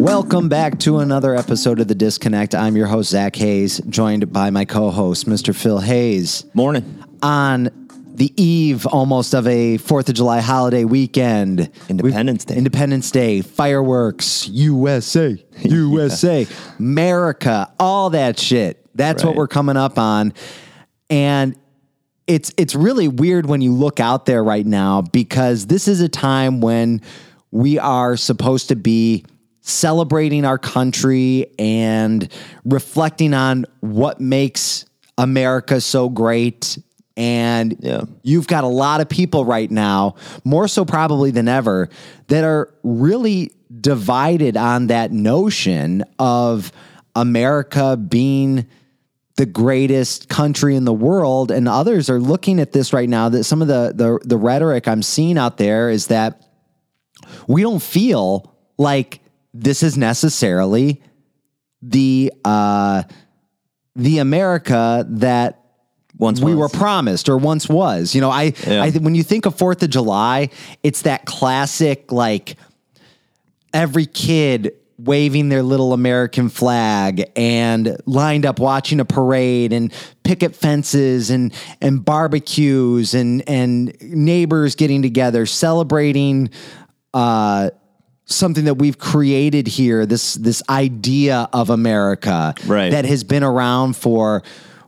Welcome back to another episode of The Disconnect. I'm your host, Zack Hayes, joined by my co host, Mr. Phil Hayes. Morning. On the eve almost of a 4th of July holiday weekend, Independence Day. Independence Day, fireworks, USA, USA, America, all that shit. That's what we're coming up on. And it's it's really weird when you look out there right now because this is a time when we are supposed to be celebrating our country and reflecting on what makes America so great and Yeah. you've got a lot of people right now more so probably than ever that are really divided on that notion of America being the greatest country in the world and others are looking at this right now that some of the the, the rhetoric i'm seeing out there is that we don't feel like this is necessarily the uh the america that Once we was. were promised or once was you know i Yeah. i when you think of 4th of july it's that classic like every kid waving their little American flag and lined up watching a parade and picket fences and and barbecues and and neighbors getting together celebrating uh something that we've created here this this idea of America Right. that has been around for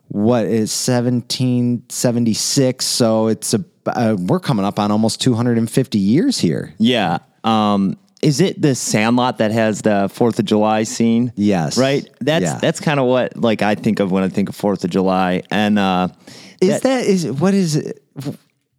what is 1776 so it's a uh, we're coming up on almost 250 years here Yeah. Um, is it the Sandlot that has the Fourth of July scene? Yes. Right. That's Yeah. that's kind of what like I think of when I think of Fourth of July. And uh, Is that is what is it?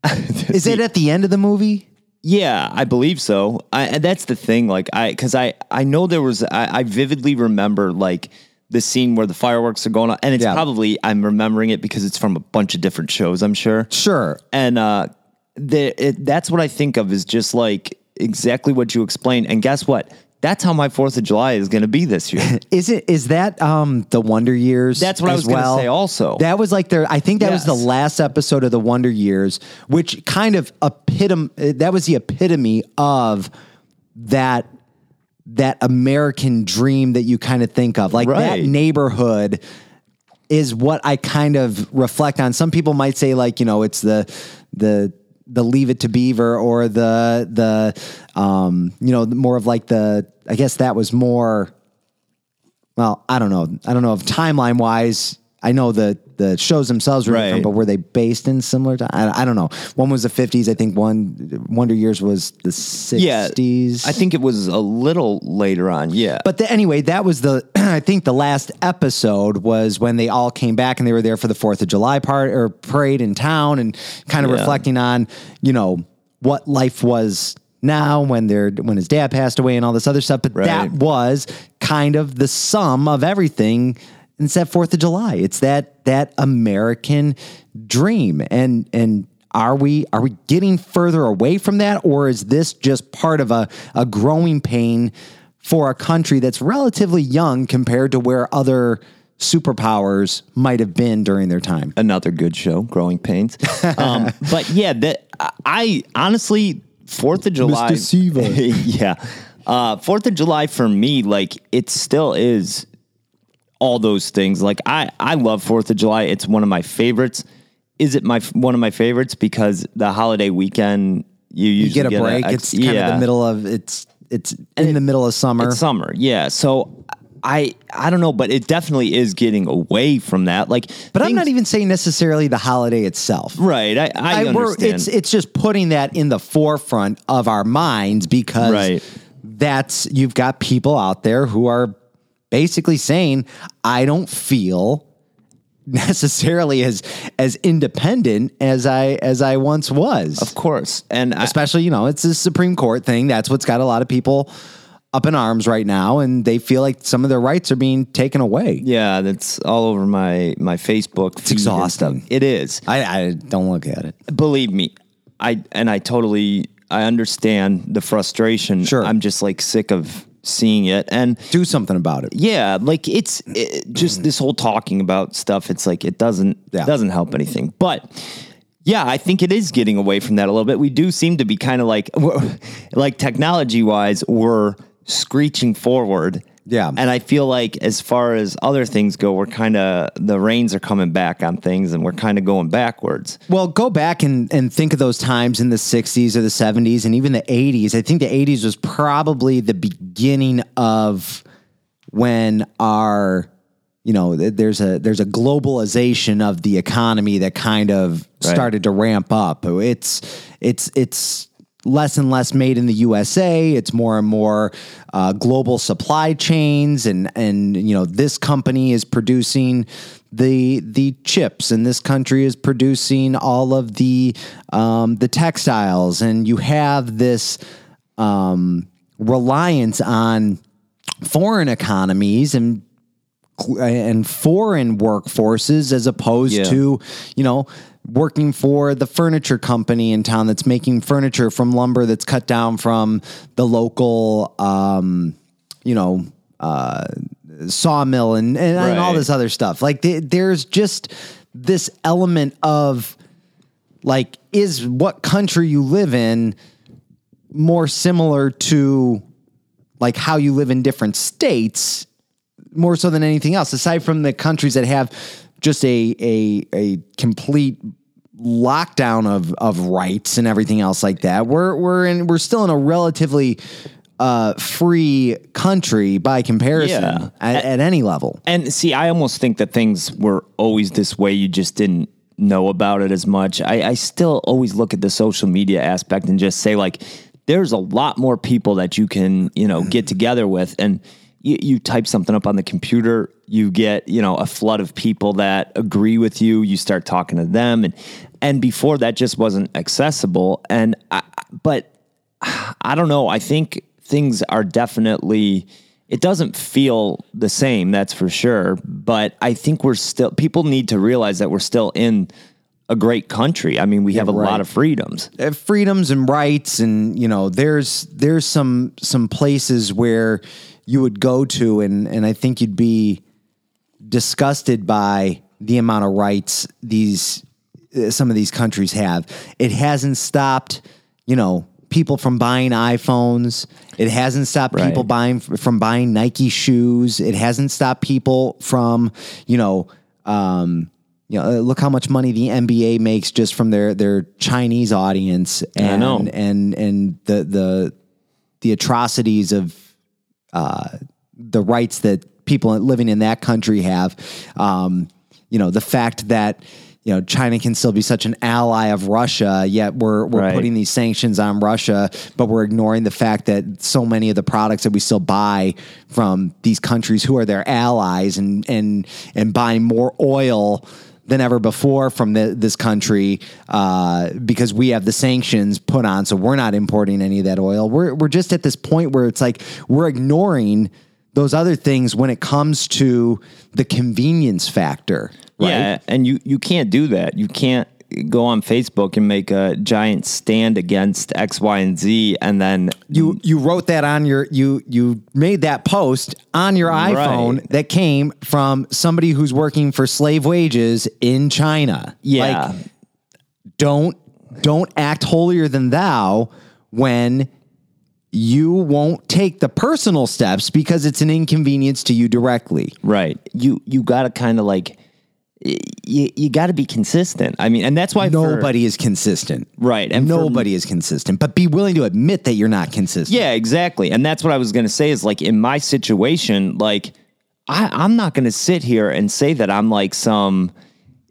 Is it at the end of the movie? Yeah, I believe so. I, and that's the thing. Like I, because I I know there was I, I vividly remember like the scene where the fireworks are going on, and it's Yeah. probably I'm remembering it because it's from a bunch of different shows. I'm sure. Sure. and uh, the, it, that's what I think of is just like exactly what you explained. And guess what? That's how my Fourth of July is going to be this year. Is it is that um the Wonder Years? That's what I as was gonna say also. That was like their I think that was the last episode of the Wonder Years, which kind of epitome that was the epitome of that that American dream that you kind of think of. Like that neighborhood is what I kind of reflect on. Some people might say like, you know, it's the the the leave it to beaver or the the um you know more of like the I guess that was more well, I don't know. I don't know if timeline wise, I know the the shows themselves were different, Right. but were they based in similar time? I, I don't know. One was the fifties. I think one Wonder Years was the yeah, sixties. I think it was a little later on. Yeah, But the, anyway, that was the I think the last episode was when they all came back and they were there for the Fourth of July part or parade in town and kind of Yeah. reflecting on you know what life was now when their when his dad passed away and all this other stuff. But that was kind of the sum of everything. And it's that Fourth of July. It's that that American dream and and. Are we are we getting further away from that, or is this just part of a, a growing pain for a country that's relatively young compared to where other superpowers might have been during their time. another good show, Growing Pains. Um, but yeah, that I honestly Fourth of July. Yeah, uh, Fourth of July for me, like it still is all those things. Like I, I love Fourth of July. It's one of my favorites. Is it my one of my favorites because the holiday weekend you You usually get a break. ex- it's kind of yeah. the middle of it's it's in the middle of summer. It's summer, yeah. So I I don't know, but it definitely is getting away from that. Like, but I'm not even saying necessarily the holiday itself. right. I I, I- understand. it's it's just putting that in the forefront of our minds because Right. that's you've got people out there who are basically saying I don't feel necessarily as as independent as I as I once was. of course, and I, especially you know it's a supreme court thing that's what's got a lot of people up in arms right now and they feel like some of their rights are being taken away Yeah, that's all over my my Facebook. It's exhausting. It is. I, I don't look at it Believe me, I and I totally I understand the frustration. Sure. I'm just like sick of seeing it, and do something about it yeah, like it's it, just this whole talking about stuff. It's like it doesn't Yeah. doesn't help anything, but. Yeah, I think it is getting away from that a little bit. We do seem to be kind of like, like technology wise, we're screeching forward. Yeah. And I feel like as far as other things go, we're kind of the reins are coming back on things and we're kind of going backwards. Well, go back and, and think of those times in the 60s or the 70s and even the 80s. I think the 80s was probably the beginning of when our you know there's a there's a globalization of the economy that kind of Right. started to ramp up. It's it's it's less and less made in the USA. It's more and more uh, global supply chains, and and you know this company is producing the the chips, and this country is producing all of the um, the textiles, and you have this um, reliance on foreign economies and and foreign workforces as opposed Yeah. to you know working for the furniture company in town that's making furniture from lumber that's cut down from the local um, you know uh, sawmill and, and, and all Right. this other stuff like th- there's just this element of like is what country you live in more similar to like how you live in different states more so than anything else aside from the countries that have just a a a complete lockdown of of rights and everything else like that we're we're in we're still in a relatively uh free country by comparison Yeah. at, at any level And see, I almost think that things were always this way. You just didn't know about it as much. I, I still always look at the social media aspect and just say, like, there's a lot more people that you can, you know, get together with. And you, you type something up on the computer, you get, you know, a flood of people that agree with you. You start talking to them. And, and before that just wasn't accessible. And, I, but I don't know. I think things are definitely. It doesn't feel the same, that's for sure. But I think we're still. People need to realize that we're still in a great country. I mean, we have a right. lot of freedoms. uh, freedoms and rights and you know there's there's some some places where you would go to and and I think you'd be disgusted by the amount of rights these uh, some of these countries have it hasn't stopped you know people from buying iPhones it hasn't stopped Right. people buying from buying Nike shoes it hasn't stopped people from you know um you know, look how much money the NBA makes just from their their Chinese audience, and know. and and the the the atrocities of uh, the rights that people living in that country have. Um, you know, the fact that you know China can still be such an ally of Russia, yet we're we're Right. putting these sanctions on Russia, but we're ignoring the fact that so many of the products that we still buy from these countries who are their allies, and and and buying more oil than ever before from the, this country uh, because we have the sanctions put on, so we're not importing any of that oil. We're we're just at this point where it's like we're ignoring those other things when it comes to the convenience factor. Right? Yeah, and you you can't do that. You can't go on Facebook and make a giant stand against X, Y, and Z, and then You you wrote that on your you you made that post on your iPhone Right. that came from somebody who's working for slave wages in China. yeah, Like, don't don't act holier than thou when you won't take the personal steps because it's an inconvenience to you directly. right. You you got to kind of like you you got to be consistent. I mean, and that's why for- Nobody is consistent. Right, and And for- nobody is consistent. But be willing to admit that you're not consistent. Yeah, exactly. And that's what I was going to say is like in my situation, like I, I'm not going to sit here and say that I'm like some,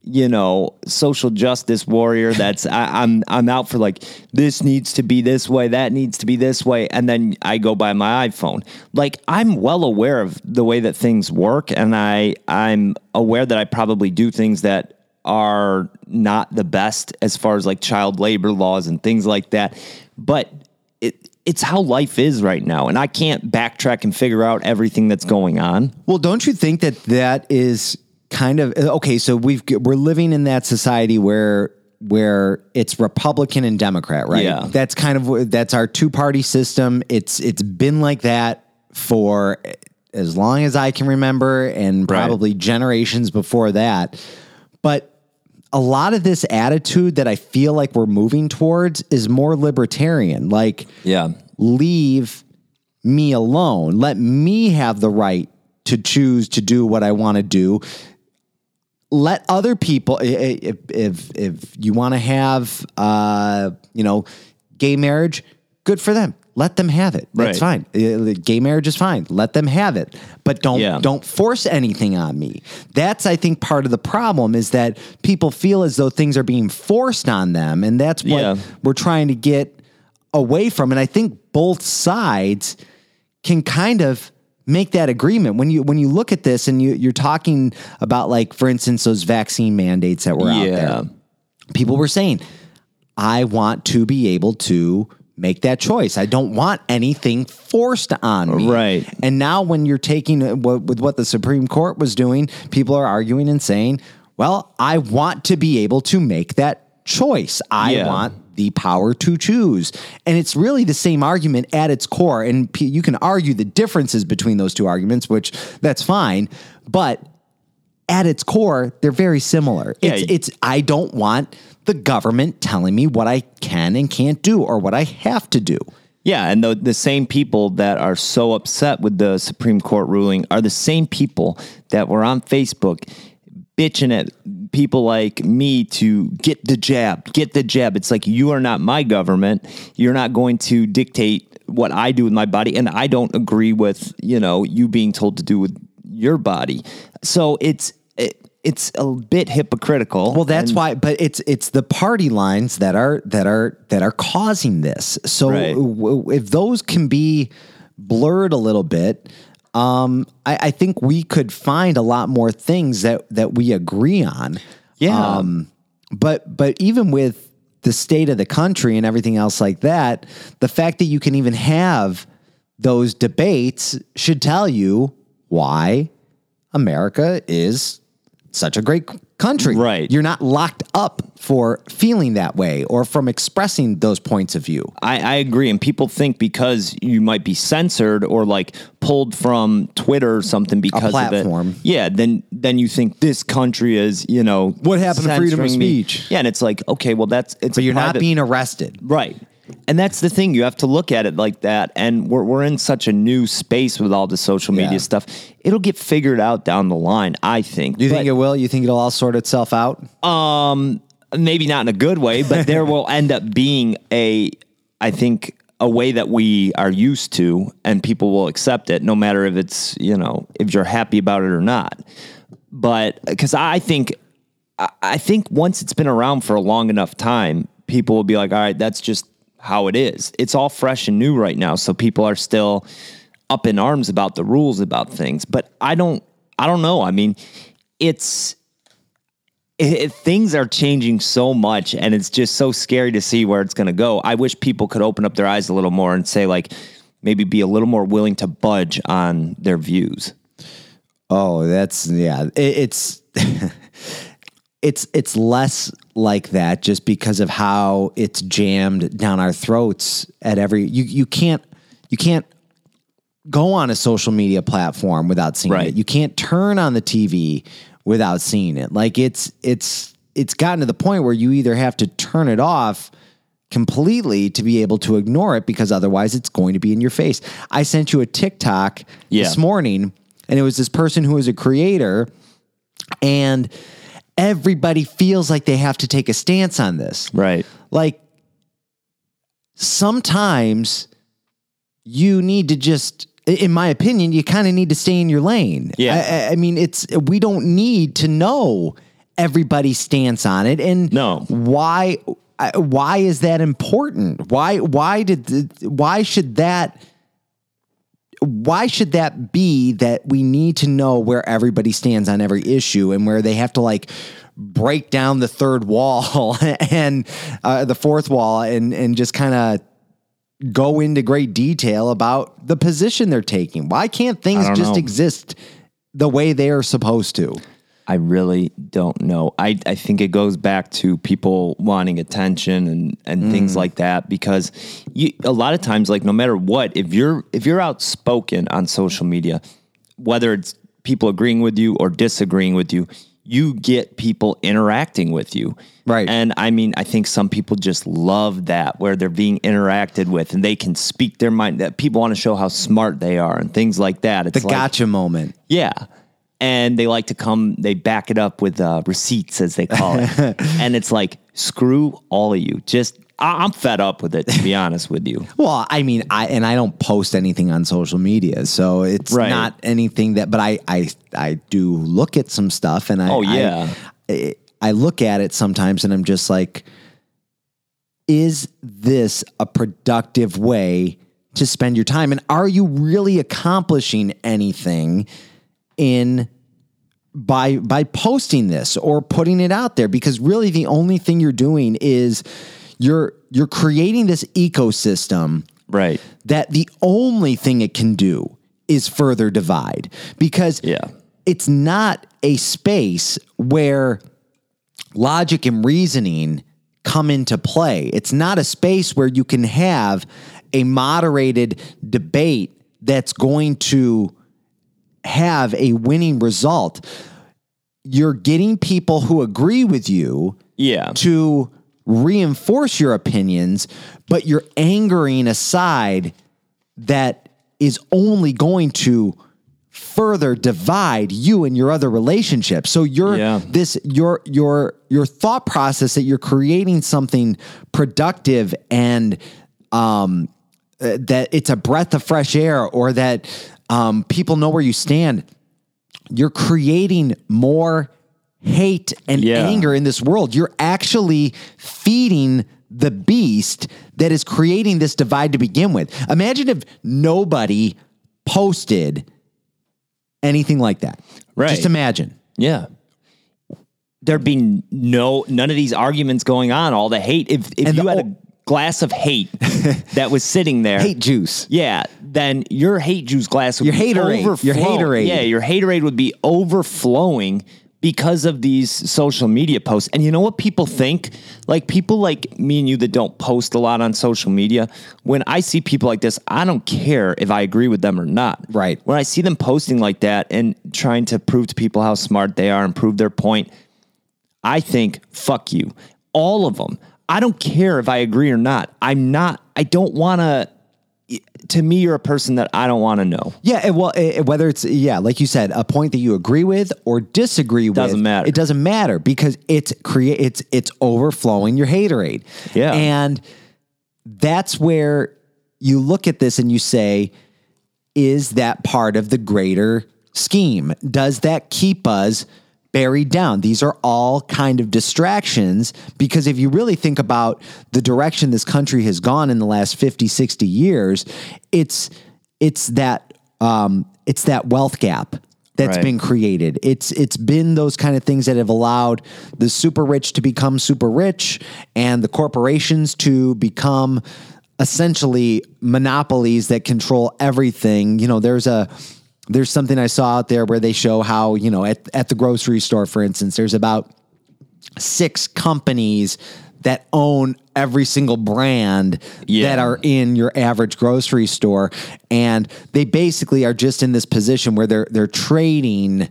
you know, social justice warrior. That's I, I'm I'm out for like this needs to be this way, that needs to be this way, and then I go by my iPhone. Like I'm well aware of the way that things work, and I I'm aware that I probably do things that are not the best as far as like child labor laws and things like that, but it it's how life is right now and i can't backtrack and figure out everything that's going on Well, don't you think that that is kind of uh, okay? So we've we're living in that society where where it's Republican and Democrat, right? Yeah. That's kind of that's our two party system. It's it's been like that for eh, as long as I can remember, and Right. probably generations before that. But a lot of this attitude that I feel like we're moving towards is more libertarian. Like, yeah leave me alone. Let me have the right to choose to do what I want to do. Let other people, if if, if you want to have, uh, you know, gay marriage, good for them. Let them have it. That's Right. fine. Gay marriage is fine. Let them have it, but don't Yeah. don't force anything on me. That's I think part of the problem is that people feel as though things are being forced on them, and that's what Yeah. we're trying to get away from. And I think both sides can kind of make that agreement when you when you look at this and you, you're talking about like for instance those vaccine mandates that were out Yeah. there people were saying i want to be able to make that choice i don't want anything forced on me Right. and now when you're taking uh, what, with what the supreme court was doing people are arguing and saying well i want to be able to make that choice i Yeah. want the power to choose. And it's really the same argument at its core. And you can argue the differences between those two arguments, which that's fine. But at its core, they're very similar. Yeah. It's, it's I don't want the government telling me what I can and can't do or what I have to do. Yeah, and the the same people that are so upset with the Supreme Court ruling are the same people that were on Facebook bitching at people like me to get the jab, get the jab. It's like you are not my government. You're not going to dictate what I do with my body and I don't agree with, you know, you being told to do with your body. So it's it, it's a bit hypocritical. Well, that's why, but it's it's the party lines that are that are that are causing this. So Right. w- if those can be blurred a little bit, um, I, I think we could find a lot more things that that we agree on. Yeah. Um, but but even with the state of the country and everything else like that, the fact that you can even have those debates should tell you why America is such a great country. Right. You're not locked up for feeling that way or from expressing those points of view. I, I agree. And people think because you might be censored or like pulled from Twitter or something because platform. of it. Yeah, then then you think this country is, you know What happened to freedom of censoring me. speech? Yeah, and it's like, okay, well that's it's But a you're not being arrested. Right. And that's the thing. You have to look at it like that. And we're, we're in such a new space with all the social media Yeah. stuff. It'll get figured out down the line, I think. Do you But- think it will? You think it'll all sort itself out? Um, maybe not in a good way, but there will end up being a, I think, a way that we are used to, and people will accept it, no matter if it's you know if you're happy about it or not. But because I think, I- I think once it's been around for a long enough time, people will be like, all right, that's just how it is. It's all fresh and new right now, so people are still up in arms about the rules about things. But I don't, I don't know. I mean, it's it, things are changing so much and it's just so scary to see where it's going to go. I wish people could open up their eyes a little more and say like maybe be a little more willing to budge on their views. Oh, that's yeah. It, it's it's it's less like that just because of how it's jammed down our throats at every. You you can't you can't go on a social media platform without seeing Right. it. You can't turn on the TV without seeing it. Like it's it's it's gotten to the point where you either have to turn it off completely to be able to ignore it because otherwise it's going to be in your face. I sent you a TikTok Yeah. this morning and it was this person who was a creator and everybody feels like they have to take a stance on this. Right. Like sometimes you need to just in my opinion, you kind of need to stay in your lane. Yeah. I- I, mean, it's we don't need to know everybody's stance on it, and No. why? Why is that important? Why? Why did? Why should that? Why should that be that we need to know where everybody stands on every issue and where they have to like break down the third wall and uh, the fourth wall and and just kind of go into great detail about the position they're taking. Why can't things just know. exist the way they are supposed to? I really don't know. I, I think it goes back to people wanting attention and, and things mm. like that because you a lot of times like no matter what if you're if you're outspoken on social media whether it's people agreeing with you or disagreeing with you you get people interacting with you. Right. And I mean, I think some people just love that where they're being interacted with and they can speak their mind that people want to show how smart they are and things like that. It's The like, gotcha moment. yeah. And they like to come, they back it up with uh, receipts, as they call it. and it's like, screw all of you. Just, I- I'm fed up with it, to be honest with you. Well, I mean, I and I don't post anything on social media, so it's Right. not anything that. But I, I, I do look at some stuff, and I, Oh, yeah. I, I look at it sometimes, and I'm just like, is this a productive way to spend your time, and are you really accomplishing anything in by by posting this or putting it out there because really the only thing you're doing is you're you're creating this ecosystem Right. that the only thing it can do is further divide because Yeah. it's not a space where logic and reasoning come into play. It's not a space where you can have a moderated debate that's going to have a winning result. You're getting people who agree with you Yeah. to reinforce your opinions, but you're angering a side that is only going to further divide you and your other relationships. So your Yeah. this your your your thought process that you're creating something productive and um uh, that it's a breath of fresh air or that um, people know where you stand you're creating more hate and Yeah. anger in this world. You're actually feeding the beast that is creating this divide to begin with. Imagine if nobody posted anything like that. Right. Just imagine. Yeah. There'd be no none of these arguments going on. All the hate. If if And you the had a glass of hate that was sitting there, Hate juice. yeah, then your hate juice glass would Your be haterade. Your overflowing. haterade. Yeah, your haterade would be overflowing because of these social media posts. And you know what people think? Like people like me and you that don't post a lot on social media, when I see people like this, I don't care if I agree with them or not. Right. When I see them posting like that and trying to prove to people how smart they are and prove their point, I think, fuck you. All of them. I don't care if I agree or not. I'm not, I don't want to, to me, you're a person that I don't want to know. Yeah, it- well, it- whether it's yeah, like you said, a point that you agree with or disagree with, Doesn't matter. It doesn't matter because it's create it's it's overflowing your haterade. Yeah. and that's where you look at this and you say, is that part of the greater scheme? Does that keep us buried down? These are all kind of distractions because if you really think about the direction this country has gone in the last 50, 60 years, it's it's that um, it's that wealth gap that's Right. been created. It's it's been those kind of things that have allowed the super rich to become super rich and the corporations to become essentially monopolies that control everything. You know, there's a there's something I saw out there where they show how, you know, at, at the grocery store, for instance, there's about six companies that own every single brand Yeah. that are in your average grocery store and they basically are just in this position where they're they're trading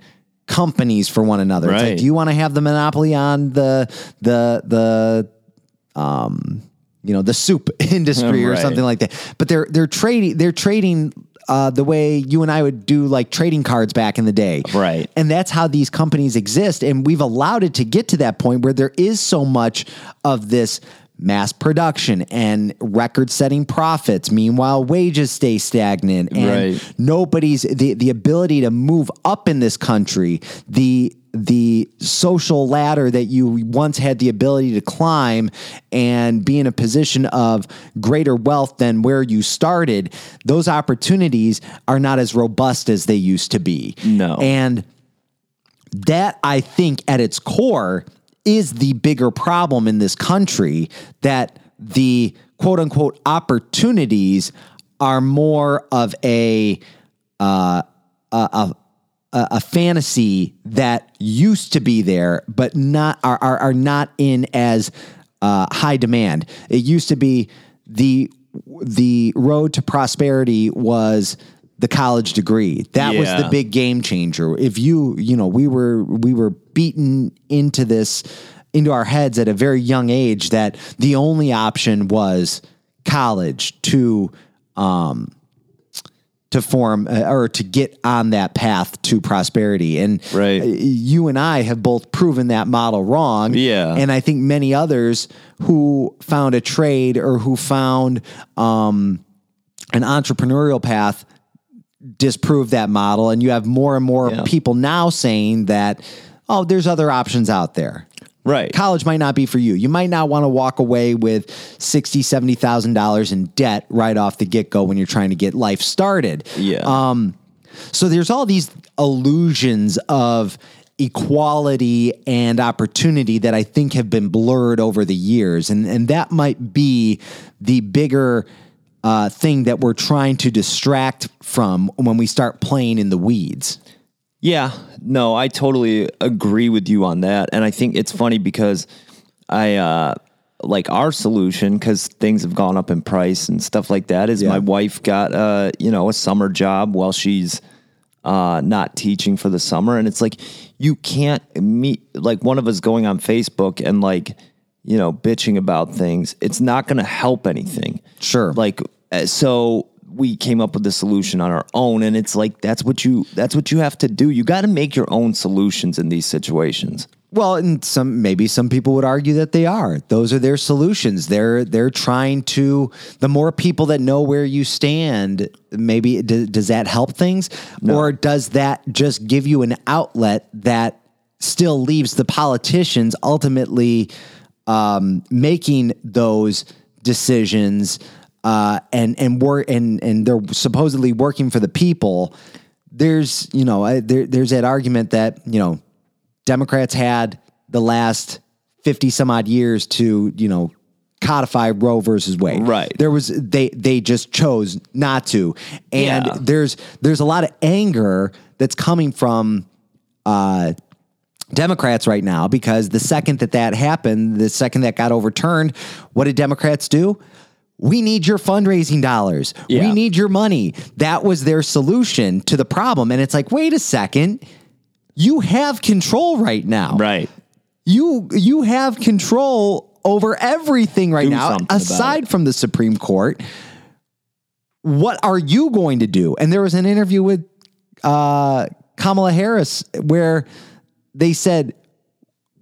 companies for one another. It's like Right. do you want to have the monopoly on the the the um you know the soup industry or Right. something like that. But they're they're trading they're trading uh, the way you and I would do like trading cards back in the day. Right. And that's how these companies exist. And we've allowed it to get to that point where there is so much of this mass production and record setting profits. Meanwhile, wages stay stagnant and Right. nobody's the, the ability to move up in this country, the the social ladder that you once had the ability to climb and be in a position of greater wealth than where you started, those opportunities are not as robust as they used to be. No. And that I think at its core is the bigger problem in this country that the quote unquote opportunities are more of a uh, a, a a fantasy that used to be there, but not are are, are not in as uh, high demand. It used to be the the road to prosperity was the college degree. That was the big game changer. If you, you know, we were we were beaten into this into our heads at a very young age that the only option was college to um to form uh, or to get on that path to prosperity and Right. uh, you and I have both proven that model wrong Yeah. and I think many others who found a trade or who found um an entrepreneurial path disprove that model and you have more and more Yeah. people now saying that oh there's other options out there Right. college might not be for you you might not want to walk away with 60 70000 dollars in debt right off the get-go when you're trying to get life started Yeah. um, so there's all these illusions of equality and opportunity that I think have been blurred over the years, and and that might be the bigger uh, thing that we're trying to distract from when we start playing in the weeds. Yeah, no, I totally agree with you on that. And I think it's funny because I uh like our solution cuz things have gone up in price and stuff like that is Yeah. my wife got uh you know a summer job while she's uh not teaching for the summer and it's like you can't meet like one of us going on Facebook and like you know bitching about things it's not going to help anything Sure. like uh, so we came up with the solution on our own and it's like that's what you that's what you have to do you got to make your own solutions in these situations Well, and some maybe some people would argue that they are. Those are their solutions. They're they're trying to. The more people that know where you stand, maybe d- does that help things, or does that just give you an outlet that still leaves the politicians ultimately um, making those decisions uh, and and work and and they're supposedly working for the people. There's you know I, there, there's that argument that you know Democrats had the last 50 some odd years to, you know, codify Roe versus Wade. Right. There was they they just chose not to. And Yeah. there's there's a lot of anger that's coming from uh Democrats right now because the second that that happened, the second that got overturned, what did Democrats do? We need your fundraising dollars. We need your money. That was their solution to the problem. And it's like, wait a second. You have control right now. right You you have control over everything right Do now, aside from the Supreme Court. What are you going to do? And there was an interview with uh, Kamala Harris where they said,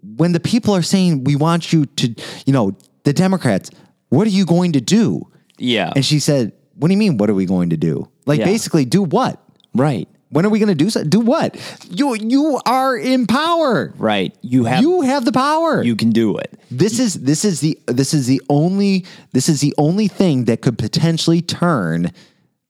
when the people are saying we want you to, you know, the Democrats, what are you going to do? yeah And she said, What do you mean? What are we going to do? Like Yeah. basically, do what? right When are we going to do so? Do what? You you are in power. right you have You have the power. you can do it this is this is the this is the only this is the only thing that could potentially turn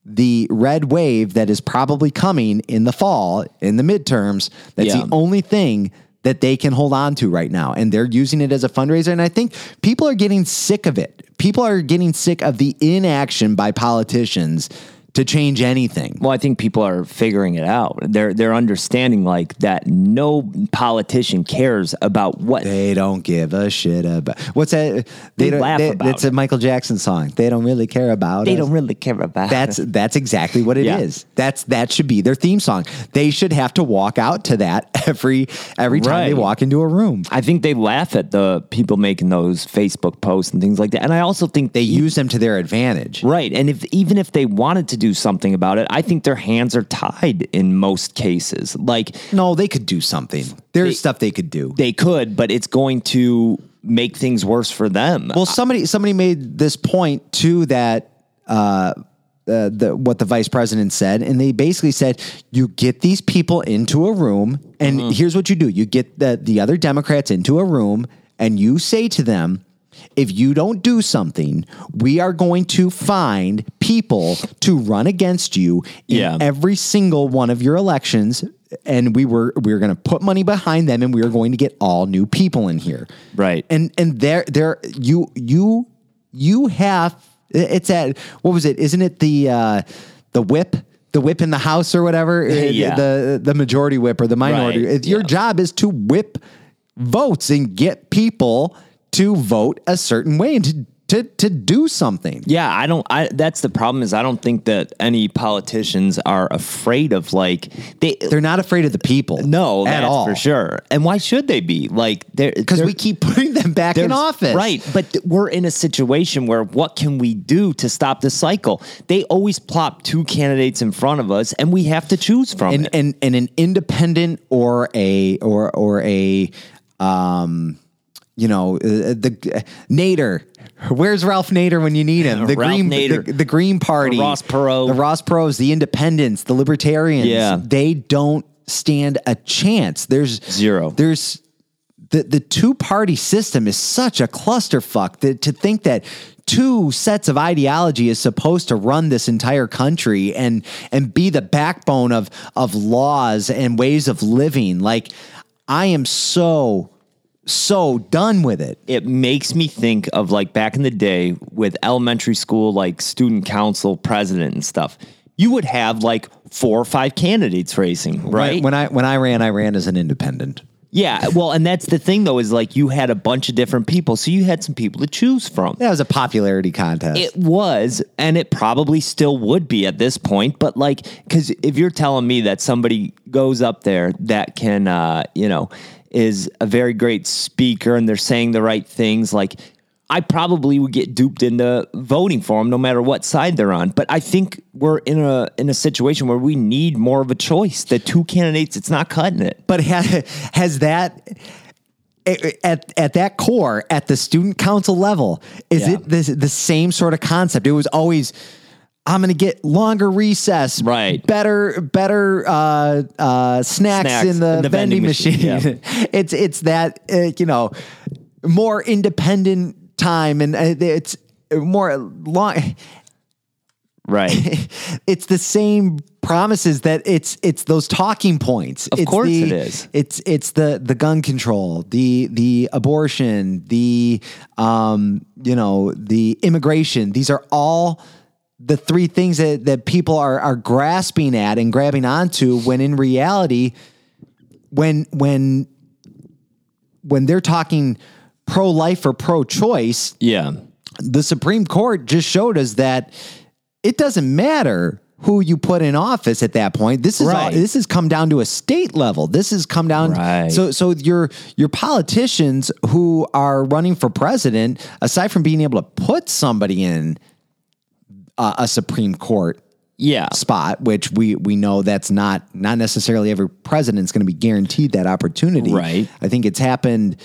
the red wave that is probably coming in the fall in the midterms. That's Yeah. the only thing that they can hold on to right now and they're using it as a fundraiser and I think people are getting sick of it. People are getting sick of the inaction by politicians to change anything. Well, I think people are figuring it out. They're they're understanding like that. No politician cares about what. They don't give a shit about what's that? They don't. laugh about It's a. Michael Jackson song. They don't really care about. It. They us. don't really care about. That's that's exactly what it is. Yeah. That's that should be their theme song. They should have to walk out to that every every time they walk into a room. I think they laugh at the people making those Facebook posts and things like that. And I also think They use them to their advantage. Right. And if even if they wanted to do something about it, I think their hands are tied in most cases. Like No, they could do something. There's They- stuff they could do. they could, but it's going to make things worse for them. Well, somebody somebody made this point too that uh, uh, the what the vice president said, and they basically said you get these people into a room, and here's what you do: you get the the other Democrats into a room, and you say to them. If you don't do something, we are going to find people to run against you in Yeah. every single one of your elections, and we were we were going to put money behind them, and we are going to get all new people in here Right. and and there there you you you have it's at what was it isn't it the uh the whip the whip in the house or whatever Yeah. the the majority whip or the minority Right, your yeah. job is to whip votes and get people to vote a certain way and to to to do something. Yeah, I don't. I that's the problem is I don't think that any politicians are afraid of like they. They're not afraid of the people. no, at that's all. for sure. And why should they be? Like, they're Because we keep putting them back in office. Right. But we're in a situation where what can we do to stop the cycle? They always plop two candidates in front of us and we have to choose from And, it. and and an independent or a or or a um you know uh, the uh, Nader. Where's Ralph Nader when you need him? The Ralph Green Nader. The, the Green Party, The Ross Perot. the Ross Perot's, the Independents, the Libertarians. Yeah. they don't stand a chance. There's Zero. There's the the two party system is such a clusterfuck that to think that two sets of ideology is supposed to run this entire country and and be the backbone of of laws and ways of living like I am so so done with it. it makes me think of like back in the day with elementary school, like student council president and stuff. You would have like four or five candidates racing, right? When I when I ran, I ran as an independent. yeah. Well, and that's the thing though, is like you had a bunch of different people. So you had some people to choose from. That was a popularity contest. It was, and it probably still would be at this point. But like, because if you're telling me that somebody goes up there that can, uh, you know, is a very great speaker and they're saying the right things, like I probably would get duped into voting for them no matter what side they're on. But I think we're in a in a situation where we need more of a choice. The two candidates, it's not cutting it. But ha- has that at at that core at the student council level is Yeah. it the, the same sort of concept? It was always I'm going to get longer recess, Right. Better, better uh, uh, snacks, Snacks in the, in the vending, vending machine. machine, it's it's that uh, you know more independent time, and uh, it's more long. Right. it's the same promises that it's it's those talking points. Of It's course the- it is. It's it's the the gun control, the the abortion, the um you know the immigration. These are all the three things that that people are are grasping at and grabbing onto when in reality when when when they're talking pro life or pro choice yeah. the Supreme Court just showed us that it doesn't matter who you put in office at that point. This is all, Right. this has come down to a state level. This has come down Right. so so your your politicians who are running for president, aside from being able to put somebody in uh, a Supreme Court Yeah. spot, which we we know that's not not necessarily every president's going to be guaranteed that opportunity. Right. I think it's happened.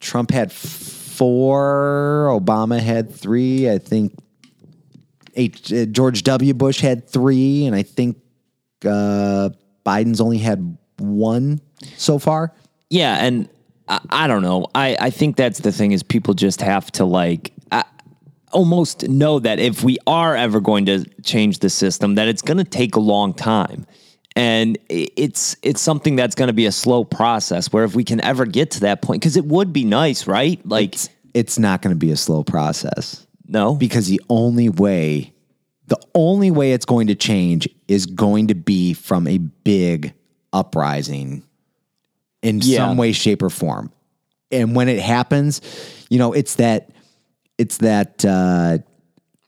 Trump had four. Obama had three. I think H, uh, George W. Bush had three, and I think uh, Biden's only had one so far. Yeah, and I, I don't know. I, I think that's the thing is people just have to like almost know that if we are ever going to change the system, that it's going to take a long time, and it's it's something that's going to be a slow process. Where if we can ever get to that point, because it would be nice, right? Like It's not going to be a slow process. no, because the only way the only way it's going to change is going to be from a big uprising in Yeah. some way shape or form and when it happens you know it's that it's that uh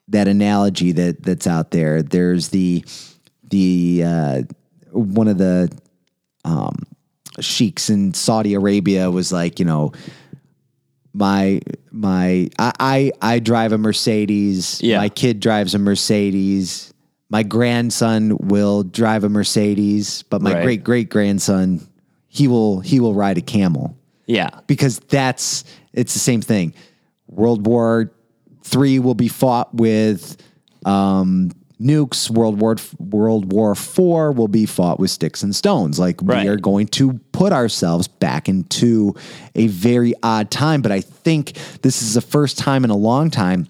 that analogy that that's out there there's the the uh one of the um sheiks in Saudi Arabia was like you know my my I I, I drive a Mercedes. Yeah. My kid drives a Mercedes. My grandson will drive a Mercedes, but my Right. great great grandson he will he will ride a camel yeah, because that's it's the same thing. World War Three will be fought with um, nukes. World War World War Four will be fought with sticks and stones. Like Right. we are going to put ourselves back into a very odd time. But I think this is the first time in a long time.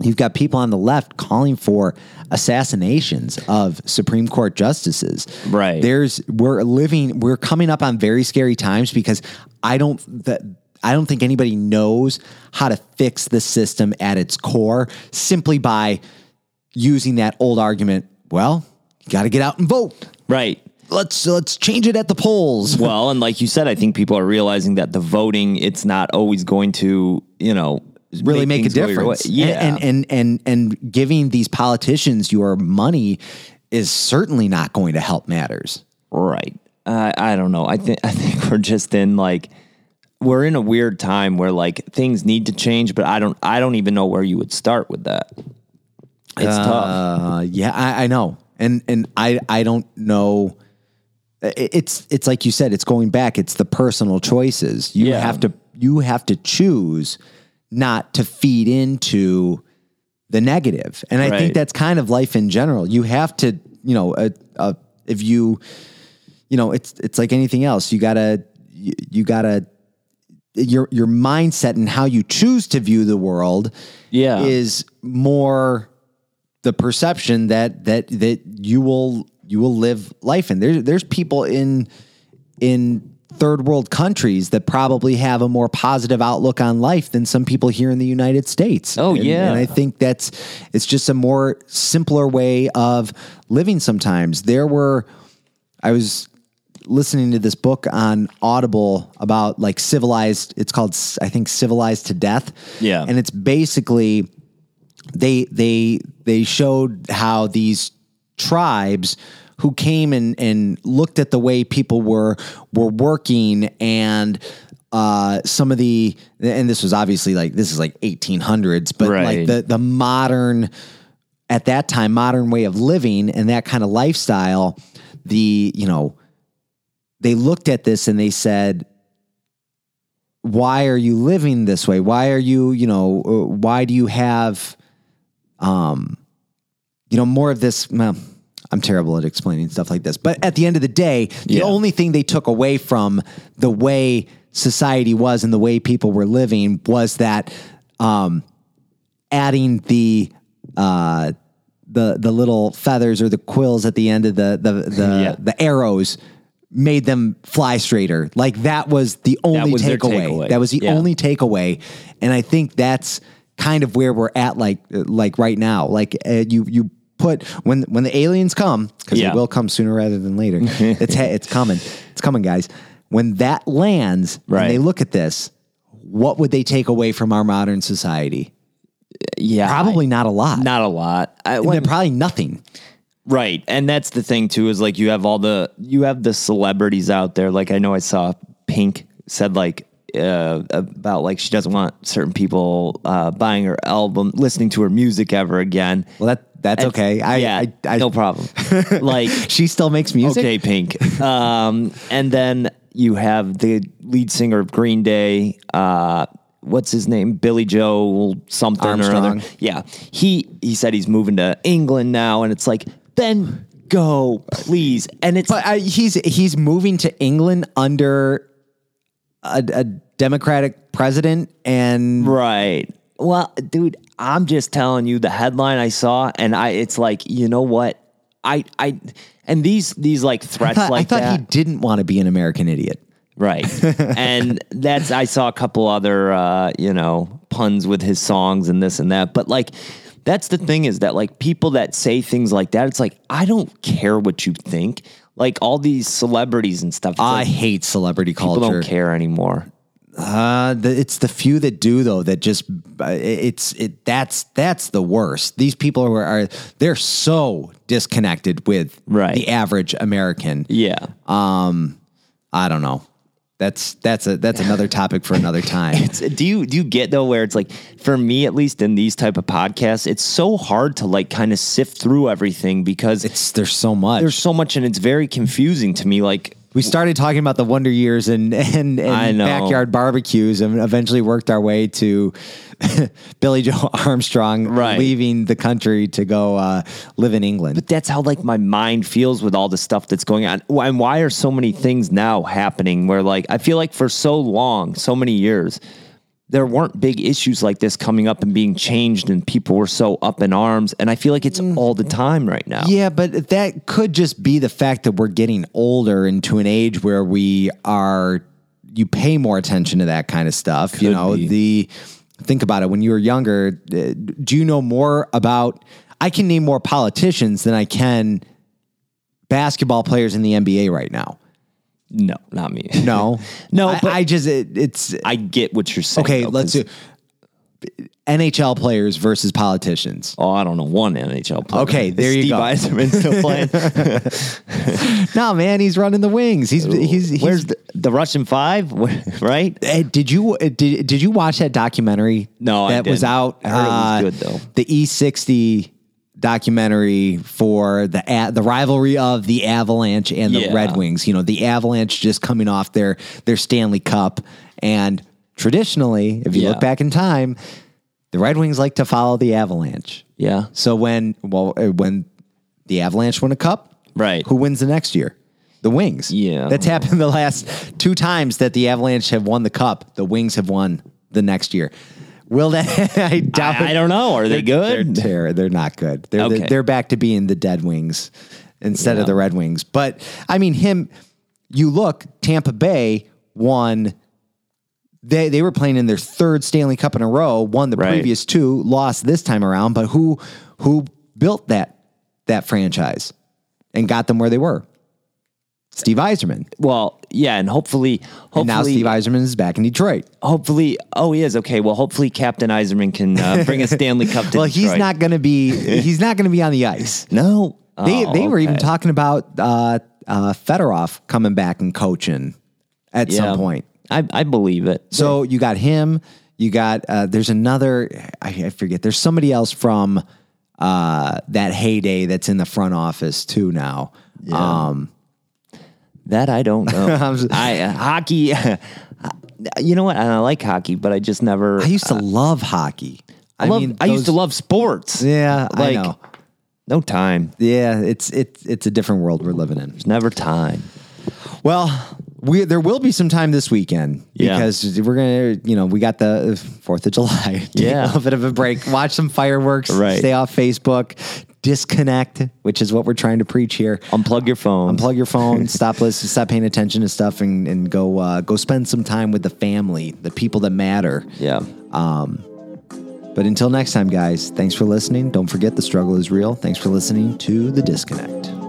You've got people on the left calling for assassinations of Supreme Court justices. Right. There's we're living we're coming up on very scary times because I don't that I don't think anybody knows how to fix the system at its core simply by using that old argument, well, you got to get out and vote. right. Let's let's change it at the polls. Well, and like you said, I think people are realizing that the voting, it's not always going to, you know, really make, make a things go your way. difference. Yeah. And, and and and giving these politicians your money is certainly not going to help matters. Right. Uh, I don't know. I think I think we're just in like we're in a weird time where like things need to change, but I don't I don't even know where you would start with that. It's tough. Uh, yeah, I, I know, and and I I don't know. It's it's like you said. It's going back. It's the personal choices. You Yeah. have to you have to choose not to feed into the negative, and I think that's kind of life in general. You have to you know uh, uh, if you you know it's it's like anything else. You gotta you, you gotta your your mindset and how you choose to view the world Yeah. is more the perception that that that you will you will live life in. There's there's people in in third world countries that probably have a more positive outlook on life than some people here in the United States. Oh, And- yeah. and I think that's it's just a more simpler way of living. Sometimes there were I was listening to this book on Audible about like civilized. It's called I think civilized to death. Yeah. and it's basically they they they showed how these tribes who came and and looked at the way people were were working and uh, some of the and this was obviously like this is like 1800s but like the the modern at that time modern way of living and that kind of lifestyle the you know they looked at this and they said why are you living this way why are you you know uh, why do you have um you know more of this well, i'm terrible at explaining stuff like this but at the end of the day the Yeah. only thing they took away from the way society was and the way people were living was that um adding the uh the the little feathers or the quills at the end of the the the, Yeah. the arrows made them fly straighter. Like that was the only was takeaway. takeaway. That was the Yeah. only takeaway, and I think that's kind of where we're at. Like like right now, like uh, you you put when when the aliens come because Yeah. they will come sooner rather than later. it's it's coming. It's coming, guys. When that lands Right. and they look at this, what would they take away from our modern society? yeah. Probably not a lot. not a lot. I, when, probably nothing. Right. And that's the thing too is like you have all the you have the celebrities out there. Like I know I saw Pink said like uh, about like she doesn't want certain people uh, buying her album, listening to her music ever again. Well, that that's And- okay. I, yeah, I, I, no problem. like She still makes music. okay, Pink. Um, and then you have the lead singer of Green Day. Uh, what's his name? Billie Joe something or other. Yeah, he he said he's moving to England now, and it's like then go please. And it's But uh, he's he's moving to England under a, a Democratic president, and Right. Well, dude, I'm just telling you the headline I saw, and I it's like, you know what? I I and these these like I threats thought, like I thought that. he didn't want to be an American idiot. Right. and that's I saw a couple other uh, you know, puns with his songs and this and that. But like that's the thing is that like people that say things like that, it's like I don't care what you think. Like all these celebrities and stuff. I like, hate celebrity people culture. don't care anymore. Uh, the, it's the few that do though that just uh, it's it that's that's the worst. These people are, are they're so disconnected with Right. the average American. Yeah. Um, I don't know. That's that's a that's another topic for another time. It's- do you do you get though where it's like for me at least in these type of podcasts it's so hard to like kind of sift through everything because It's there's so much. there's so much and it's very confusing to me like we started talking about the Wonder Years and and, and backyard barbecues, and eventually worked our way to Billie Joe Armstrong Right. leaving the country to go uh, live in England. but that's how like my mind feels with all the stuff that's going on and why are so many things now happening where like I feel like for so long so many years there weren't big issues like this coming up and being changed and people were so up in arms and I feel like it's all the time right now Yeah, but that could just be the fact that we're getting older into an age where we are you pay more attention to that kind of stuff. you know, be. the think about it when you were younger, uh, do you know more about I can name more politicians than I can basketball players in the NBA right now. No not me No. No, I, but- I just it, it's I get what you're saying okay, though, let's 'cause- do NHL players versus politicians. Oh, I don't know one NHL player. Okay, there you Steve go. Yzerman still playing. No, man, he's running the wings. He's he's, he's Where's the, the Russian Five? Where- right? Did you uh, did, did you watch that documentary? No, I that was didn't. out. I heard it was uh, good, though. The E60 documentary for the a- the rivalry of the Avalanche and the Yeah. Red Wings. You know, the Avalanche just coming off their their Stanley Cup, and traditionally, if you Yeah. look back in time, the Red Wings like to follow the Avalanche. Yeah. So when well uh, when the Avalanche win a cup, Right. Who wins the next year? The Wings. Yeah. That's happened the last two times that the Avalanche have won the cup. The Wings have won the next year. Will that? I doubt. I, I don't know. Are they good? they're, they're not good. They're Okay. they're back to being the Dead Wings instead of the Red Wings. But I mean, him. You look. Tampa Bay won. They they were playing in their third Stanley Cup in a row. Won the Right. previous two. Lost this time around. But who who built that that franchise and got them where they were? Steve Yzerman. Well, yeah, and hopefully, And now Steve Yzerman is back in Detroit. hopefully. Oh, he is okay. Well, hopefully, Captain Yzerman can uh, bring a Stanley Cup to Well, he's not going to be. He's not going to be on the ice. No, They Oh, they were even talking about uh, uh, Fedorov coming back and coaching at Yeah. some point. I, I believe it. So you got him. You got uh, there's another. I, I forget. There's somebody else from uh, that heyday that's in the front office too now. Um, That I don't know. Just- I uh, hockey. you know what? I like hockey, but I just never. I used to love hockey. I, love, I used to love sports. Yeah, like I know. no time. Yeah, it's it's it's a different world we're living in. There's never time. Well, we there will be some time this weekend Yeah. because we're gonna, you know, we got the Fourth of July. Yeah. a little bit of a break. Watch some fireworks. Right. Stay off Facebook. Disconnect, which is what we're trying to preach here. Unplug your phone. Unplug your phone. stop listening. Stop paying attention to stuff, and, and go uh, go spend some time with the family, the people that matter. Yeah. Um, But until next time, guys, thanks for listening. Don't forget the struggle is real. Thanks for listening to the disconnect.